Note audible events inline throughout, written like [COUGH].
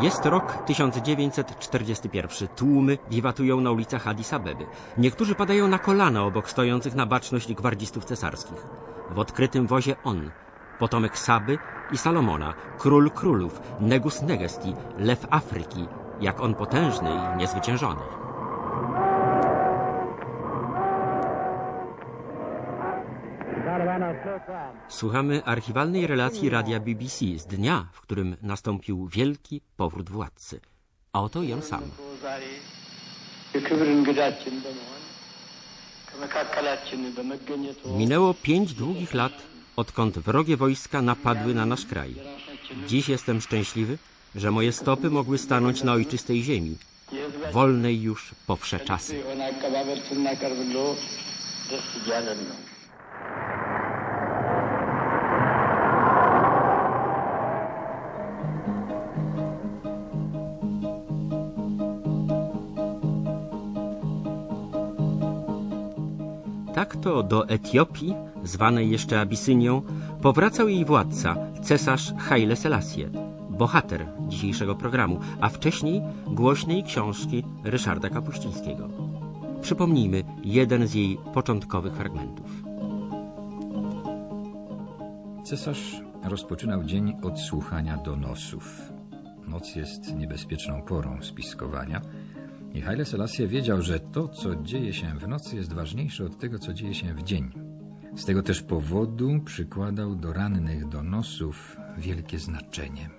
Jest rok 1941. Tłumy wiwatują na ulicach Addis Abeby. Niektórzy padają na kolana obok stojących na baczność gwardzistów cesarskich. W odkrytym wozie on, potomek Saby i Salomona, król królów, Negus Negesti, lew Afryki, jak on potężny i niezwyciężony. Słuchamy archiwalnej relacji radia BBC z dnia, w którym nastąpił wielki powrót władcy. A oto i on sam. Minęło pięć długich lat, odkąd wrogie wojska napadły na nasz kraj. Dziś jestem szczęśliwy, że moje stopy mogły stanąć na ojczystej ziemi, wolnej już po wsze czasy. Tak to do Etiopii, zwanej jeszcze Abisynią, powracał jej władca, cesarz Haile Selassie, bohater dzisiejszego programu, a wcześniej głośnej książki Ryszarda Kapuścińskiego. Przypomnijmy jeden z jej początkowych fragmentów. Cesarz rozpoczynał dzień od słuchania donosów. Noc jest niebezpieczną porą spiskowania – i Haile Selassie wiedział, że to, co dzieje się w nocy, jest ważniejsze od tego, co dzieje się w dzień. Z tego też powodu przykładał do rannych donosów wielkie znaczenie.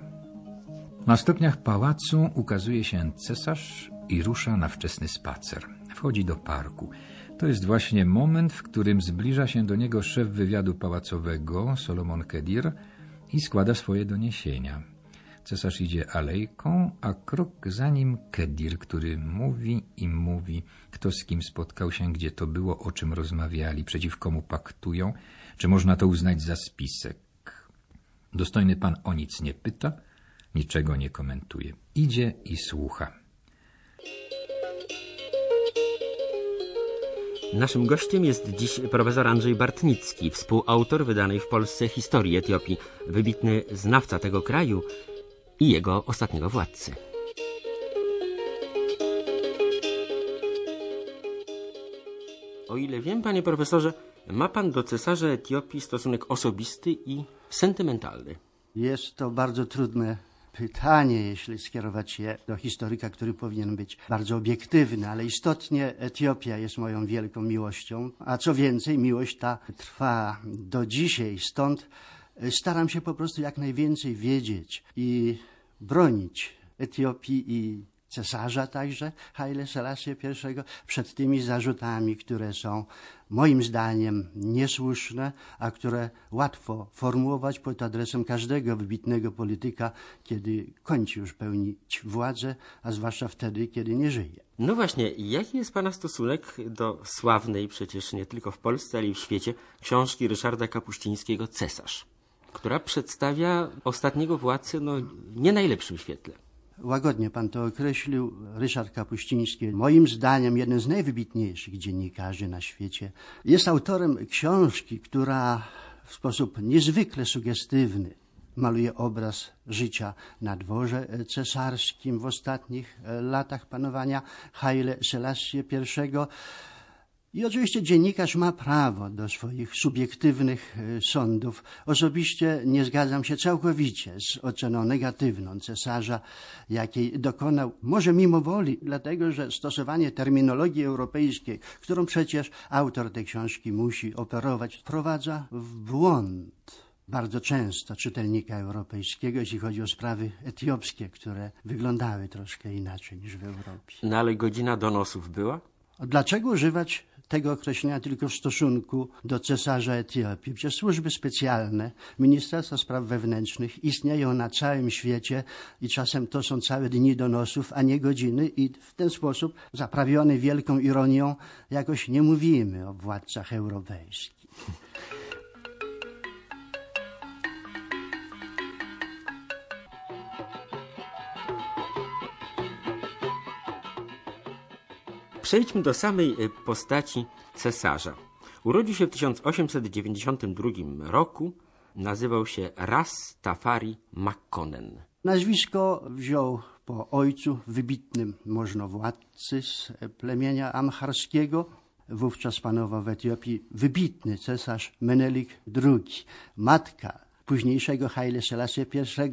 Na stopniach pałacu ukazuje się cesarz i rusza na wczesny spacer. Wchodzi do parku. To jest właśnie moment, w którym zbliża się do niego szef wywiadu pałacowego, Solomon Kedir, i składa swoje doniesienia. Cesarz idzie alejką, a krok za nim Kedir, który mówi i mówi, kto z kim spotkał się, gdzie to było, o czym rozmawiali, przeciw komu paktują, czy można to uznać za spisek. Dostojny pan o nic nie pyta, niczego nie komentuje. Idzie i słucha. Naszym gościem jest dziś profesor Andrzej Bartnicki, współautor wydanej w Polsce historii Etiopii, wybitny znawca tego kraju i jego ostatniego władcy. O ile wiem, panie profesorze, ma pan do cesarza Etiopii stosunek osobisty i sentymentalny. Jest to bardzo trudne pytanie, jeśli skierować je do historyka, który powinien być bardzo obiektywny, ale istotnie Etiopia jest moją wielką miłością, a co więcej, miłość ta trwa do dzisiaj, stąd staram się po prostu jak najwięcej wiedzieć i bronić Etiopii i cesarza także Haile Selassie I przed tymi zarzutami, które są moim zdaniem niesłuszne, a które łatwo formułować pod adresem każdego wybitnego polityka, kiedy kończy już pełnić władzę, a zwłaszcza wtedy, kiedy nie żyje. No właśnie, jaki jest Pana stosunek do sławnej przecież nie tylko w Polsce, ale i w świecie książki Ryszarda Kapuścińskiego Cesarz? Która przedstawia ostatniego władcę no, nie najlepszym świetle. Łagodnie pan to określił. Ryszard Kapuściński, moim zdaniem jeden z najwybitniejszych dziennikarzy na świecie, jest autorem książki, która w sposób niezwykle sugestywny maluje obraz życia na dworze cesarskim w ostatnich latach panowania Haile Selassie I i oczywiście dziennikarz ma prawo do swoich subiektywnych e, sądów. Osobiście nie zgadzam się całkowicie z oceną negatywną cesarza, jakiej dokonał, może mimo woli, dlatego że stosowanie terminologii europejskiej, którą przecież autor tej książki musi operować, wprowadza w błąd bardzo często czytelnika europejskiego, jeśli chodzi o sprawy etiopskie, które wyglądały troszkę inaczej niż w Europie. No ale godzina donosów była? Dlaczego używać tego określenia tylko w stosunku do cesarza Etiopii. Przecież służby specjalne Ministerstwa Spraw Wewnętrznych istnieją na całym świecie i czasem to są całe dni donosów, a nie godziny i w ten sposób, zaprawiony wielką ironią, jakoś nie mówimy o władcach europejskich. Przejdźmy do samej y, postaci cesarza. Urodził się w 1892 roku nazywał się Ras Tafari Makkonen. Nazwisko wziął po ojcu, wybitnym możnowładcy z plemienia amharskiego. Wówczas panował w Etiopii wybitny cesarz Menelik II. Matka późniejszego Haile Selassie I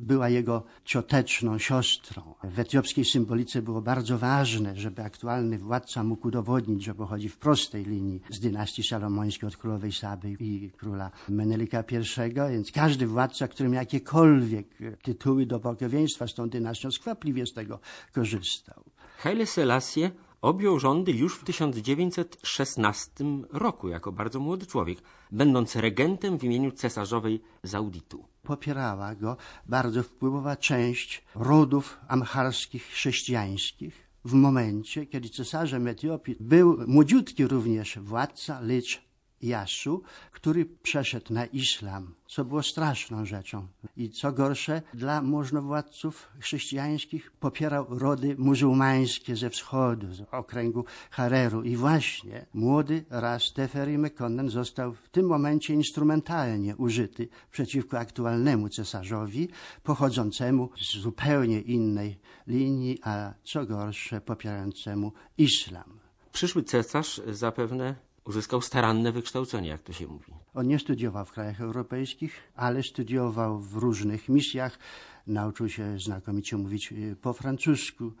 była jego cioteczną siostrą. W etiopskiej symbolice było bardzo ważne, żeby aktualny władca mógł udowodnić, że pochodzi w prostej linii z dynastii salomońskiej od królowej Saby i króla Menelika I, więc każdy władca, który miał jakiekolwiek tytuły do bogowieństwa z tą dynastią, skwapliwie z tego korzystał. Haile Selassie objął rządy już w 1916 roku jako bardzo młody człowiek, będąc regentem w imieniu cesarzowej Zauditu. Popierała go bardzo wpływowa część rodów amharskich chrześcijańskich. W momencie, kiedy cesarzem Etiopii był młodziutki również władca, lecz Jasu, który przeszedł na islam, co było straszną rzeczą. I co gorsze, dla możnowładców chrześcijańskich popierał rody muzułmańskie ze wschodu, z okręgu Hareru. I właśnie młody raz Teferi Mekonnen został w tym momencie instrumentalnie użyty przeciwko aktualnemu cesarzowi, pochodzącemu z zupełnie innej linii, a co gorsze, popierającemu islam. Przyszły cesarz zapewne uzyskał staranne wykształcenie, jak to się mówi. On nie studiował w krajach europejskich, ale studiował w różnych misjach. Nauczył się znakomicie mówić y, po francusku,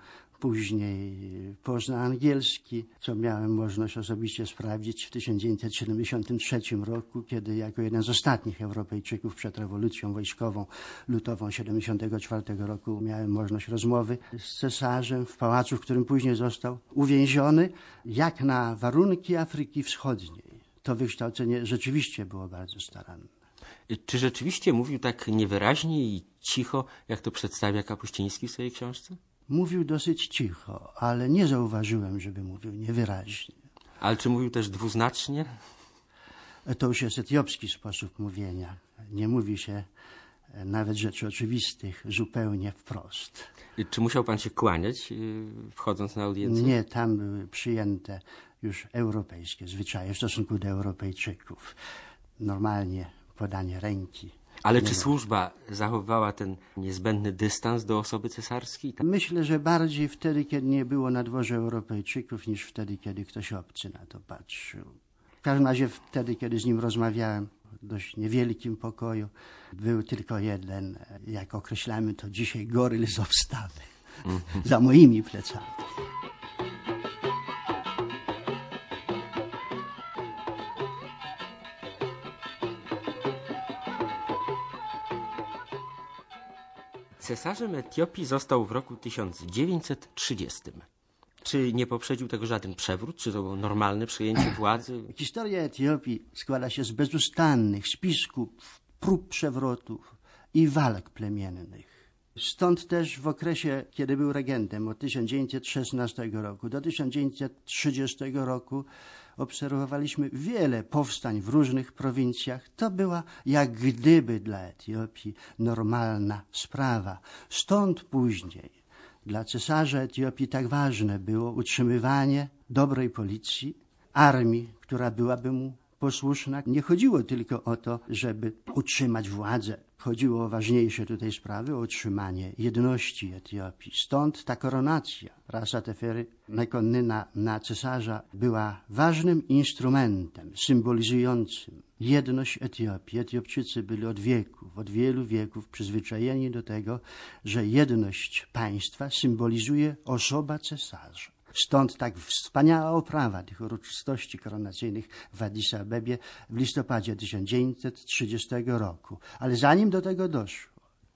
później pozna angielski, co miałem możliwość osobiście sprawdzić w 1973 roku, kiedy jako jeden z ostatnich Europejczyków przed rewolucją wojskową lutową 1974 roku miałem możliwość rozmowy z cesarzem w pałacu, w którym później został uwięziony, jak na warunki Afryki Wschodniej. To wykształcenie rzeczywiście było bardzo staranne. Czy rzeczywiście mówił tak niewyraźnie i cicho, jak to przedstawia Kapuściński w swojej książce? Mówił dosyć cicho, ale nie zauważyłem, żeby mówił niewyraźnie. Ale czy mówił też dwuznacznie? To już jest etiopski sposób mówienia. Nie mówi się e, nawet rzeczy oczywistych zupełnie wprost. Czy musiał pan się kłaniać, y, wchodząc na audiencję? Nie, tam były przyjęte już europejskie zwyczaje w stosunku do Europejczyków. Normalnie podanie ręki ale czy służba zachowywała ten niezbędny dystans do osoby cesarskiej? Myślę, że bardziej wtedy, kiedy nie było na dworze Europejczyków, niż wtedy, kiedy ktoś obcy na to patrzył. W każdym razie wtedy, kiedy z nim rozmawiałem w dość niewielkim pokoju, był tylko jeden, jak określamy to dzisiaj, goryl z obstawy, -hmm. [LAUGHS] za moimi plecami. Cesarzem Etiopii został w roku 1930. Czy nie poprzedził tego żaden przewrót? Czy to było normalne przejęcie [CLEARS THROAT] władzy? Historia Etiopii składa się z bezustannych spisków, prób przewrotów i walk plemiennych. Stąd też w okresie, kiedy był regentem od 1916 roku do 1930 roku obserwowaliśmy wiele powstań w różnych prowincjach. To była jak gdyby dla Etiopii normalna sprawa. Stąd później dla cesarza Etiopii tak ważne było utrzymywanie dobrej policji, armii, która byłaby mu posłuszna. Nie chodziło tylko o to, żeby utrzymać władzę. Chodziło o ważniejsze tutaj sprawy, o utrzymanie jedności Etiopii. Stąd ta koronacja Rasa Tefery Mekonnyna na cesarza była ważnym instrumentem symbolizującym jedność Etiopii. Etiopczycy byli od wieków, od wielu wieków przyzwyczajeni do tego, że jedność państwa symbolizuje osoba cesarza. Stąd tak wspaniała oprawa tych uroczystości koronacyjnych w Addis Abebie w listopadzie 1930 roku. Ale zanim do tego doszło,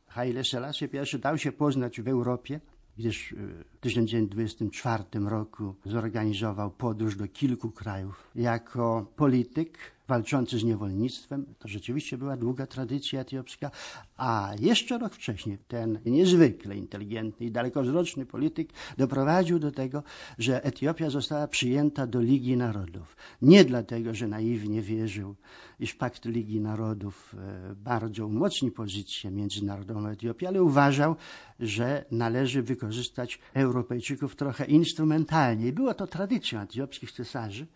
Haile Selassie I dał się poznać w Europie, gdyż w 1924 roku zorganizował podróż do kilku krajów jako polityk walczący z niewolnictwem. To rzeczywiście była długa tradycja etiopska, a jeszcze rok wcześniej ten niezwykle inteligentny i dalekowzroczny polityk doprowadził do tego, że Etiopia została przyjęta do Ligi Narodów. Nie dlatego, że naiwnie wierzył, iż pakt Ligi Narodów e, bardzo umocni pozycję międzynarodową Etiopii, ale uważał, że należy wykorzystać Europejczyków trochę instrumentalnie. I była to tradycją etiopskich cesarzy,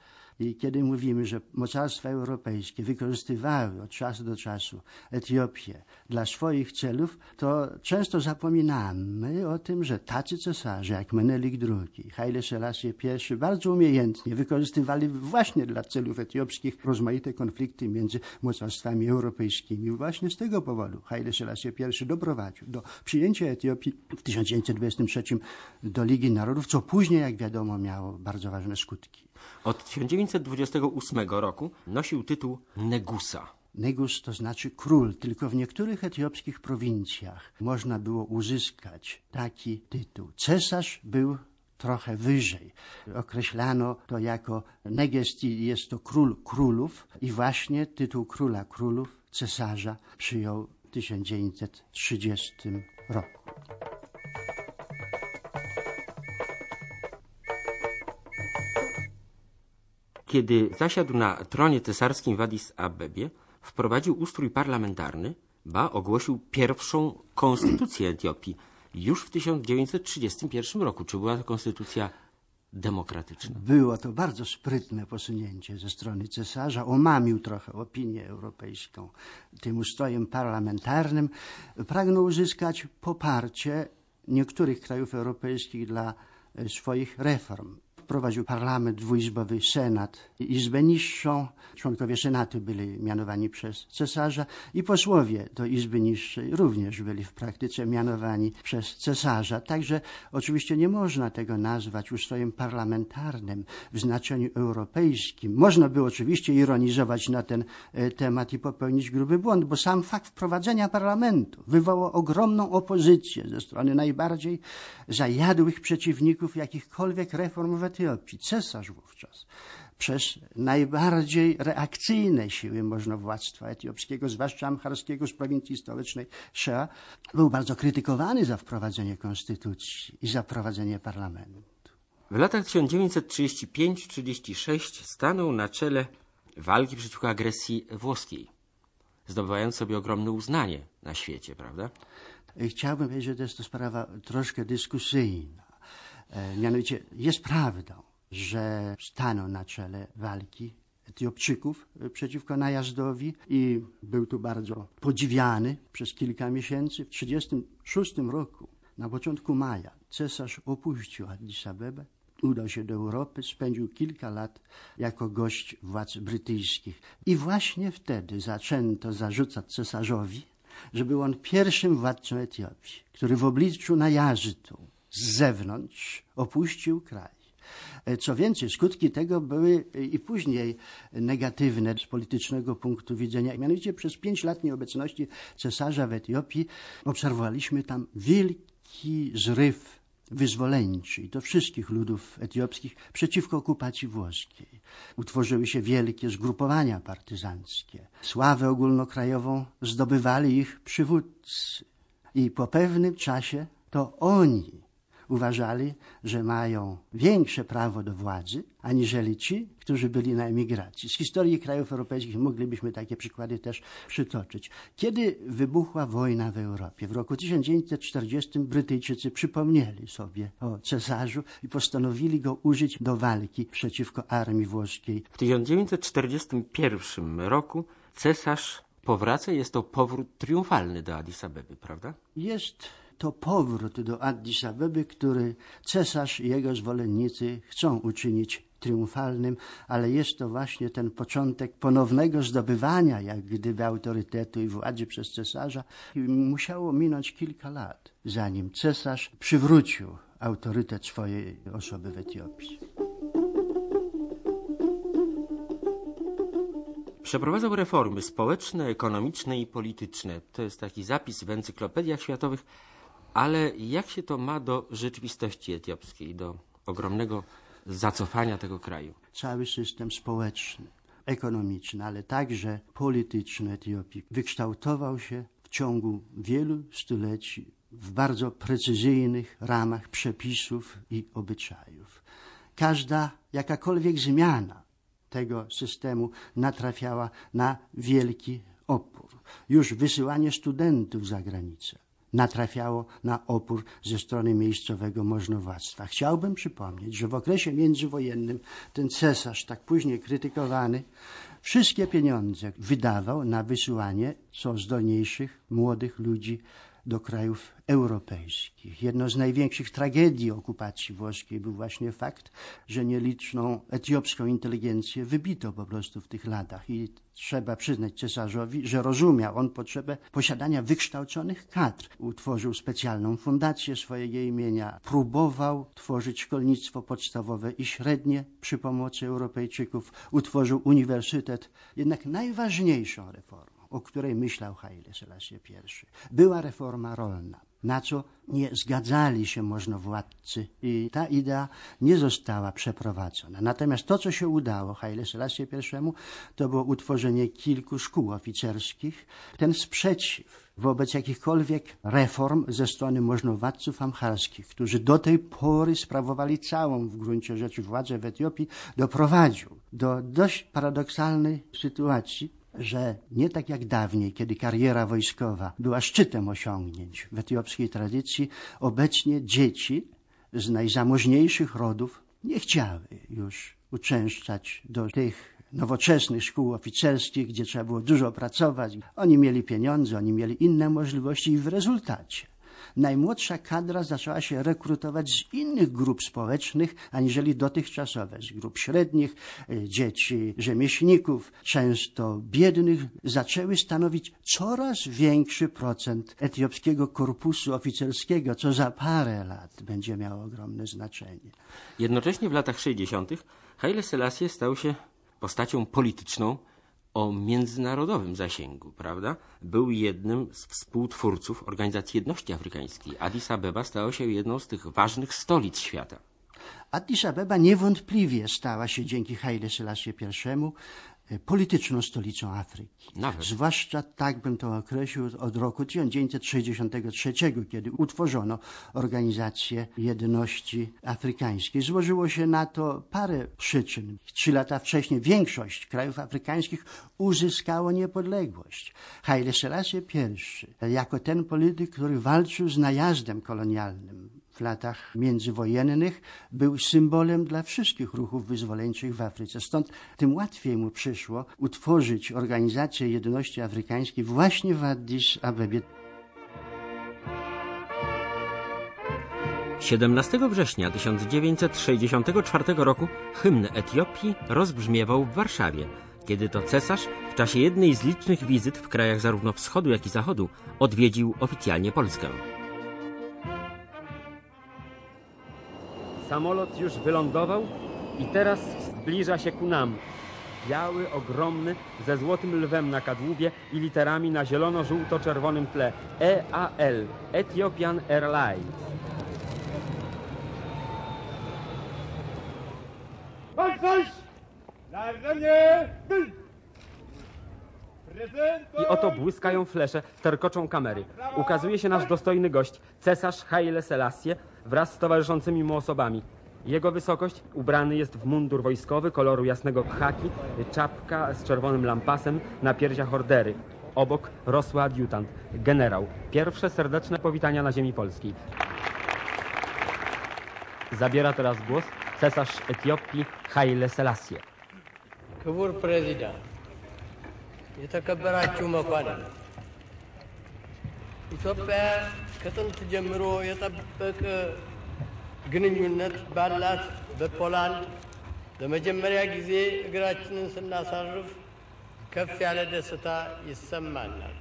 I kiedy mówimy, że mocarstwa europejskie wykorzystywały od czasu do czasu Etiopię dla swoich celów, to często zapominamy o tym, że tacy cesarze jak Menelik II, Haile Selassie I bardzo umiejętnie wykorzystywali właśnie dla celów etiopskich rozmaite konflikty między mocarstwami europejskimi. Właśnie z tego powodu Haile Selassie I doprowadził do przyjęcia Etiopii w 1923 do Ligi Narodów, co później, jak wiadomo, miało bardzo ważne skutki. Od 1928 roku nosił tytuł Negusa. Negus to znaczy król, tylko w niektórych etiopskich prowincjach można było uzyskać taki tytuł. Cesarz był trochę wyżej. Określano to jako negesti, jest to król królów i właśnie tytuł króla królów, cesarza przyjął w 1930 roku. Kiedy zasiadł na tronie cesarskim w Addis Abebie, wprowadził ustrój parlamentarny, ba ogłosił pierwszą konstytucję Etiopii już w 1931 roku. Czy była to konstytucja demokratyczna? Było to bardzo sprytne posunięcie ze strony cesarza. Omamił trochę opinię europejską tym ustrojem parlamentarnym. Pragnął uzyskać poparcie niektórych krajów europejskich dla e, swoich reform wprowadził parlament dwuizbowy, senat i izbę niższą. Członkowie senatu byli mianowani przez cesarza i posłowie do izby niższej również byli w praktyce mianowani przez cesarza. Także oczywiście nie można tego nazwać ustrojem parlamentarnym w znaczeniu europejskim. Można by oczywiście ironizować na ten e, temat i popełnić gruby błąd, bo sam fakt wprowadzenia parlamentu wywołał ogromną opozycję ze strony najbardziej zajadłych przeciwników jakichkolwiek reform w Etiopii. Cesarz wówczas przez najbardziej reakcyjne siły możnowładztwa etiopskiego, zwłaszcza amharskiego z prowincji stołecznej Szea, był bardzo krytykowany za wprowadzenie konstytucji i za wprowadzenie parlamentu. W latach 1935-36 stanął na czele walki przeciwko agresji włoskiej, zdobywając sobie ogromne uznanie na świecie, prawda? Chciałbym powiedzieć, że to jest to sprawa troszkę dyskusyjna. E, mianowicie jest prawdą, że stanął na czele walki Etiopczyków e, przeciwko najazdowi i był tu bardzo podziwiany przez kilka miesięcy. W 1936 roku, na początku maja, cesarz opuścił Addis Abebę, udał się do Europy, spędził kilka lat jako gość władz brytyjskich. I właśnie wtedy zaczęto zarzucać cesarzowi, że był on pierwszym władcą Etiopii, który w obliczu najazdu z zewnątrz opuścił kraj. E, co więcej, skutki tego były i później negatywne z politycznego punktu widzenia. Mianowicie przez pięć lat nieobecności cesarza w Etiopii obserwowaliśmy tam wielki zryw wyzwoleńczy i to wszystkich ludów etiopskich przeciwko okupacji włoskiej. Utworzyły się wielkie zgrupowania partyzanckie. Sławę ogólnokrajową zdobywali ich przywódcy. I po pewnym czasie to oni uważali, że mają większe prawo do władzy, aniżeli ci, którzy byli na emigracji. Z historii krajów europejskich moglibyśmy takie przykłady też przytoczyć. Kiedy wybuchła wojna w Europie, w roku 1940 Brytyjczycy przypomnieli sobie o cesarzu i postanowili go użyć do walki przeciwko armii włoskiej. W 1941 roku cesarz powraca, jest to powrót triumfalny do Addis Abeby, prawda? Jest to powrót do Addis Abeby, który cesarz i jego zwolennicy chcą uczynić triumfalnym, ale jest to właśnie ten początek ponownego zdobywania, jak gdyby autorytetu i władzy przez cesarza. I musiało minąć kilka lat, zanim cesarz przywrócił autorytet swojej osoby w Etiopii. Przeprowadzał reformy społeczne, ekonomiczne i polityczne. To jest taki zapis w encyklopediach światowych ale jak się to ma do rzeczywistości etiopskiej, do ogromnego zacofania tego kraju? Cały system społeczny, ekonomiczny, ale także polityczny Etiopii wykształtował się w ciągu wielu stuleci w bardzo precyzyjnych ramach przepisów i obyczajów. Każda jakakolwiek zmiana tego systemu natrafiała na wielki opór. Już wysyłanie studentów za granicę natrafiało na opór ze strony miejscowego możnowładztwa. Chciałbym przypomnieć, że w okresie międzywojennym ten cesarz, tak później krytykowany, wszystkie pieniądze wydawał na wysyłanie co zdolniejszych młodych ludzi do krajów europejskich. Jedną z największych tragedii okupacji włoskiej był właśnie fakt, że nieliczną etiopską inteligencję wybito po prostu w tych latach i trzeba przyznać cesarzowi, że rozumiał on potrzebę posiadania wykształconych kadr. Utworzył specjalną fundację swojego imienia, próbował tworzyć szkolnictwo podstawowe i średnie przy pomocy Europejczyków, utworzył uniwersytet. Jednak najważniejszą reformą o której myślał Haile Selassie I. Była reforma rolna, na co nie zgadzali się możnowładcy i ta idea nie została przeprowadzona. Natomiast to, co się udało Haile Selassie I, to było utworzenie kilku szkół oficerskich. Ten sprzeciw wobec jakichkolwiek reform ze strony możnowładców amharskich, którzy do tej pory sprawowali całą w gruncie rzeczy władzę w Etiopii, doprowadził do dość paradoksalnej sytuacji, że nie tak jak dawniej, kiedy kariera wojskowa była szczytem osiągnięć w etiopskiej tradycji, obecnie dzieci z najzamożniejszych rodów nie chciały już uczęszczać do tych nowoczesnych szkół oficerskich, gdzie trzeba było dużo pracować. Oni mieli pieniądze, oni mieli inne możliwości i w rezultacie najmłodsza kadra zaczęła się rekrutować z innych grup społecznych, aniżeli dotychczasowe, z grup średnich, e, dzieci rzemieślników, często biednych, zaczęły stanowić coraz większy procent etiopskiego korpusu oficerskiego, co za parę lat będzie miało ogromne znaczenie. Jednocześnie w latach 60. Haile Selassie stał się postacią polityczną, o międzynarodowym zasięgu, prawda? Był jednym z współtwórców Organizacji Jedności Afrykańskiej. Addis Abeba stała się jedną z tych ważnych stolic świata. Addis Abeba niewątpliwie stała się dzięki Haile Selassie I polityczną stolicą Afryki. Nawet. Zwłaszcza tak bym to określił od roku 1963, kiedy utworzono Organizację Jedności Afrykańskiej. Złożyło się na to parę przyczyn. Trzy lata wcześniej większość krajów afrykańskich uzyskało niepodległość. Haile Selassie I, jako ten polityk, który walczył z najazdem kolonialnym, latach międzywojennych był symbolem dla wszystkich ruchów wyzwoleńczych w Afryce. Stąd tym łatwiej mu przyszło utworzyć Organizację Jedności Afrykańskiej właśnie w Addis Abebie. 17 września 1964 roku hymn Etiopii rozbrzmiewał w Warszawie, kiedy to cesarz w czasie jednej z licznych wizyt w krajach zarówno wschodu, jak i zachodu odwiedził oficjalnie Polskę. Samolot już wylądował i teraz zbliża się ku nam. Biały, ogromny, ze złotym lwem na kadłubie i literami na zielono-żółto-czerwonym tle. EAL, Ethiopian Airlines. I oto błyskają flesze, terkoczą kamery. Ukazuje się nasz dostojny gość, cesarz Haile Selassie, wraz z towarzyszącymi mu osobami. Jego wysokość ubrany jest w mundur wojskowy koloru jasnego khaki, czapka z czerwonym lampasem, na piersiach ordery. Obok rosły adiutant, generał. Pierwsze serdeczne powitania na ziemi polskiej. Zabiera teraz głos cesarz Etiopii Haile Selassie. ክቡር ፕሬዚዳንት፣ የተከበራችሁ መኳንንት፣ ኢትዮጵያ ከጥንት ጀምሮ የጠበቀ ግንኙነት ባላት በፖላንድ ለመጀመሪያ ጊዜ እግራችንን ስናሳርፍ ከፍ ያለ ደስታ ይሰማናል።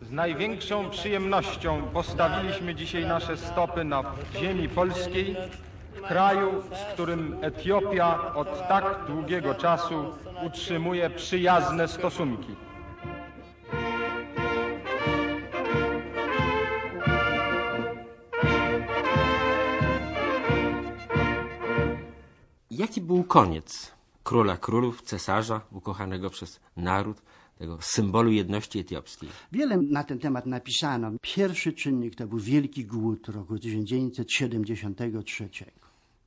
Z największą przyjemnością postawiliśmy dzisiaj nasze stopy na ziemi polskiej, w kraju, z którym Etiopia od tak długiego czasu utrzymuje przyjazne stosunki. Jaki był koniec króla królów, cesarza, ukochanego przez naród, tego symbolu jedności etiopskiej? Wiele na ten temat napisano. Pierwszy czynnik to był wielki głód roku 1973.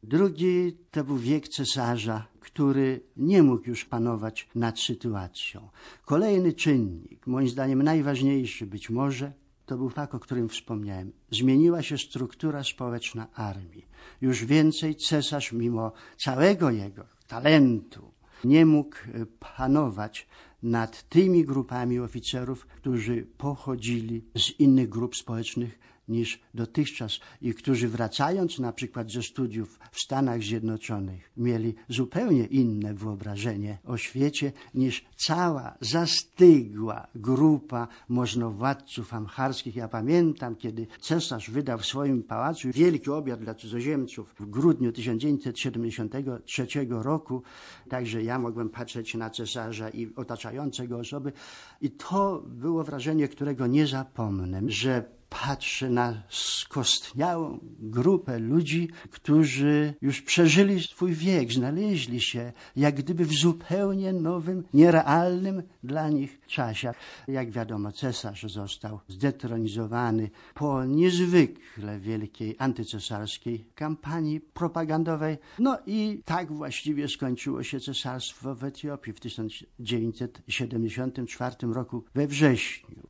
Drugi to był wiek cesarza, który nie mógł już panować nad sytuacją. Kolejny czynnik, moim zdaniem najważniejszy być może, to był fakt, o którym wspomniałem. Zmieniła się struktura społeczna armii. Już więcej cesarz, mimo całego jego talentu, nie mógł e, panować nad tymi grupami oficerów, którzy pochodzili z innych grup społecznych niż dotychczas. I którzy wracając na przykład ze studiów w Stanach Zjednoczonych mieli zupełnie inne wyobrażenie o świecie niż cała zastygła grupa możnowładców amharskich. Ja pamiętam, kiedy cesarz wydał w swoim pałacu wielki obiad dla cudzoziemców w grudniu 1973 roku, także ja mogłem patrzeć na cesarza i otaczające go osoby. I to było wrażenie, którego nie zapomnę, że patrzę na skostniałą grupę ludzi, którzy już przeżyli swój wiek, znaleźli się jak gdyby w zupełnie nowym, nierealnym dla nich czasie. Jak wiadomo, cesarz został zdetronizowany po niezwykle wielkiej antycesarskiej kampanii propagandowej. No i tak właściwie skończyło się cesarstwo w Etiopii w 1974 roku we wrześniu.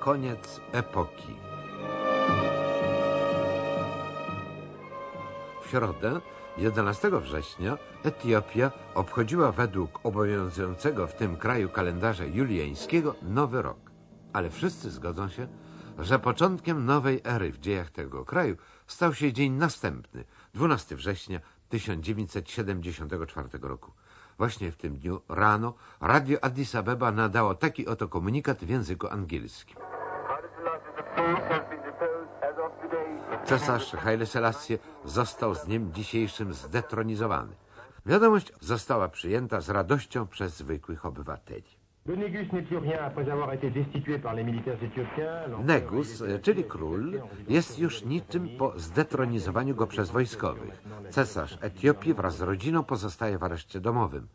Koniec epoki. W środę, 11 września, Etiopia obchodziła według obowiązującego w tym kraju kalendarza juliańskiego nowy rok. Ale wszyscy zgodzą się, że początkiem nowej ery w dziejach tego kraju stał się dzień następny, 12 września 1974 roku. Właśnie w tym dniu rano radio Addis Abeba nadało taki oto komunikat w języku angielskim. Cesarz Haile Selassie został z dniem dzisiejszym zdetronizowany. Wiadomość została przyjęta z radością przez zwykłych obywateli. Negus, czyli król, jest już niczym po zdetronizowaniu go przez wojskowych. Cesarz Etiopii wraz z rodziną pozostaje w areszcie domowym.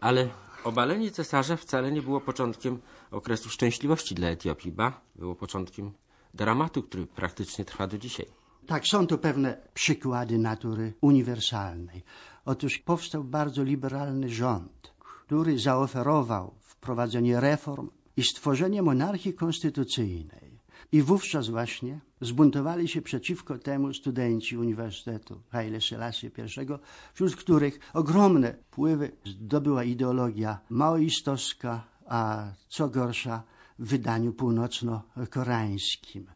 Ale obalenie cesarza wcale nie było początkiem okresu szczęśliwości dla Etiopii, ba, było początkiem dramatu, który praktycznie trwa do dzisiaj. Tak, są to pewne przykłady natury uniwersalnej. Otóż powstał bardzo liberalny rząd, który zaoferował wprowadzenie reform i stworzenie monarchii konstytucyjnej. I wówczas właśnie zbuntowali się przeciwko temu studenci Uniwersytetu Haile Selassie I, wśród których ogromne wpływy zdobyła ideologia maoistowska, a co gorsza w wydaniu północno-koreańskim.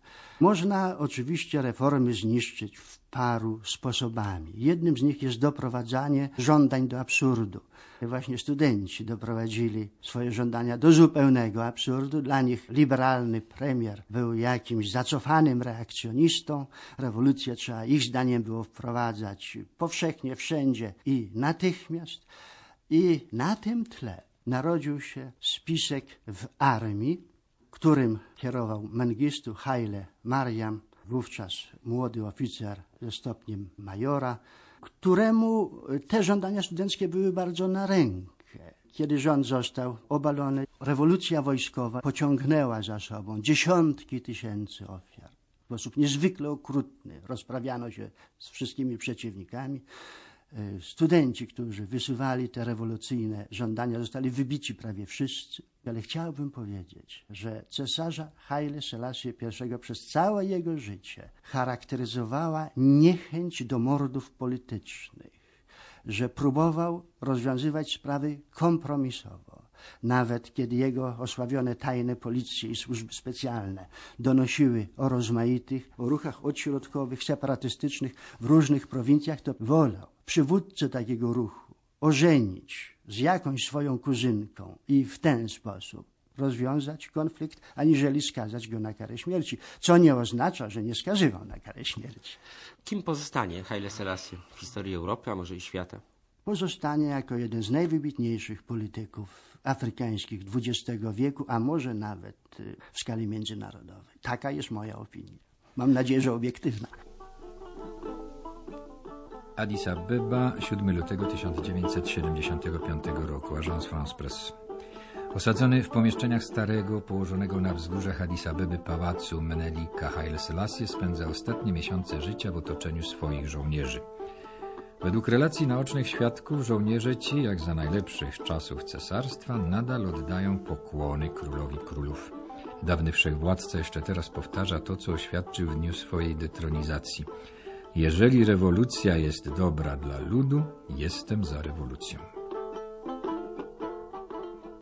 Można oczywiście reformy zniszczyć paru sposobami. Jednym z nich jest doprowadzanie żądań do absurdu. Właśnie studenci doprowadzili swoje żądania do zupełnego absurdu. Dla nich liberalny premier był jakimś zacofanym reakcjonistą. Rewolucję trzeba ich zdaniem było wprowadzać powszechnie, wszędzie i natychmiast. I na tym tle narodził się spisek w armii, którym kierował Mengistu Haile Mariam, wówczas młody oficer ze stopniem majora, któremu te żądania studenckie były bardzo na rękę. Kiedy rząd został obalony, rewolucja wojskowa pociągnęła za sobą dziesiątki tysięcy ofiar. W sposób niezwykle okrutny rozprawiano się z wszystkimi przeciwnikami. E, studenci, którzy wysuwali te rewolucyjne żądania, zostali wybici prawie wszyscy. Ale chciałbym powiedzieć, że cesarza Haile Selassie I przez całe jego życie charakteryzowała niechęć do mordów politycznych, że próbował rozwiązywać sprawy kompromisowo. Nawet kiedy jego osławione tajne policje i służby specjalne donosiły o rozmaitych o ruchach odśrodkowych, separatystycznych w różnych prowincjach, to wolał przywódcę takiego ruchu ożenić z jakąś swoją kuzynką i w ten sposób rozwiązać konflikt, aniżeli skazać go na karę śmierci. Co nie oznacza, że nie skazywał na karę śmierci. Kim pozostanie Haile Selassie w historii Europy, a może i świata? Pozostanie jako jeden z najwybitniejszych polityków afrykańskich XX wieku, a może nawet y, w skali międzynarodowej. Taka jest moja opinia. Mam nadzieję, że obiektywna. Addis Abeba, 7 lutego 1975 roku, Agence France Presse. Osadzony w pomieszczeniach starego, położonego na wzgórzach Addis Abeby pałacu Menelika Haile Selassie spędza ostatnie miesiące życia w otoczeniu swoich żołnierzy. Według relacji naocznych świadków, żołnierze ci, jak za najlepszych czasów cesarstwa, nadal oddają pokłony królowi królów. Dawny wszechwładca jeszcze teraz powtarza to, co oświadczył w dniu swojej detronizacji. Jeżeli rewolucja jest dobra dla ludu, jestem za rewolucją.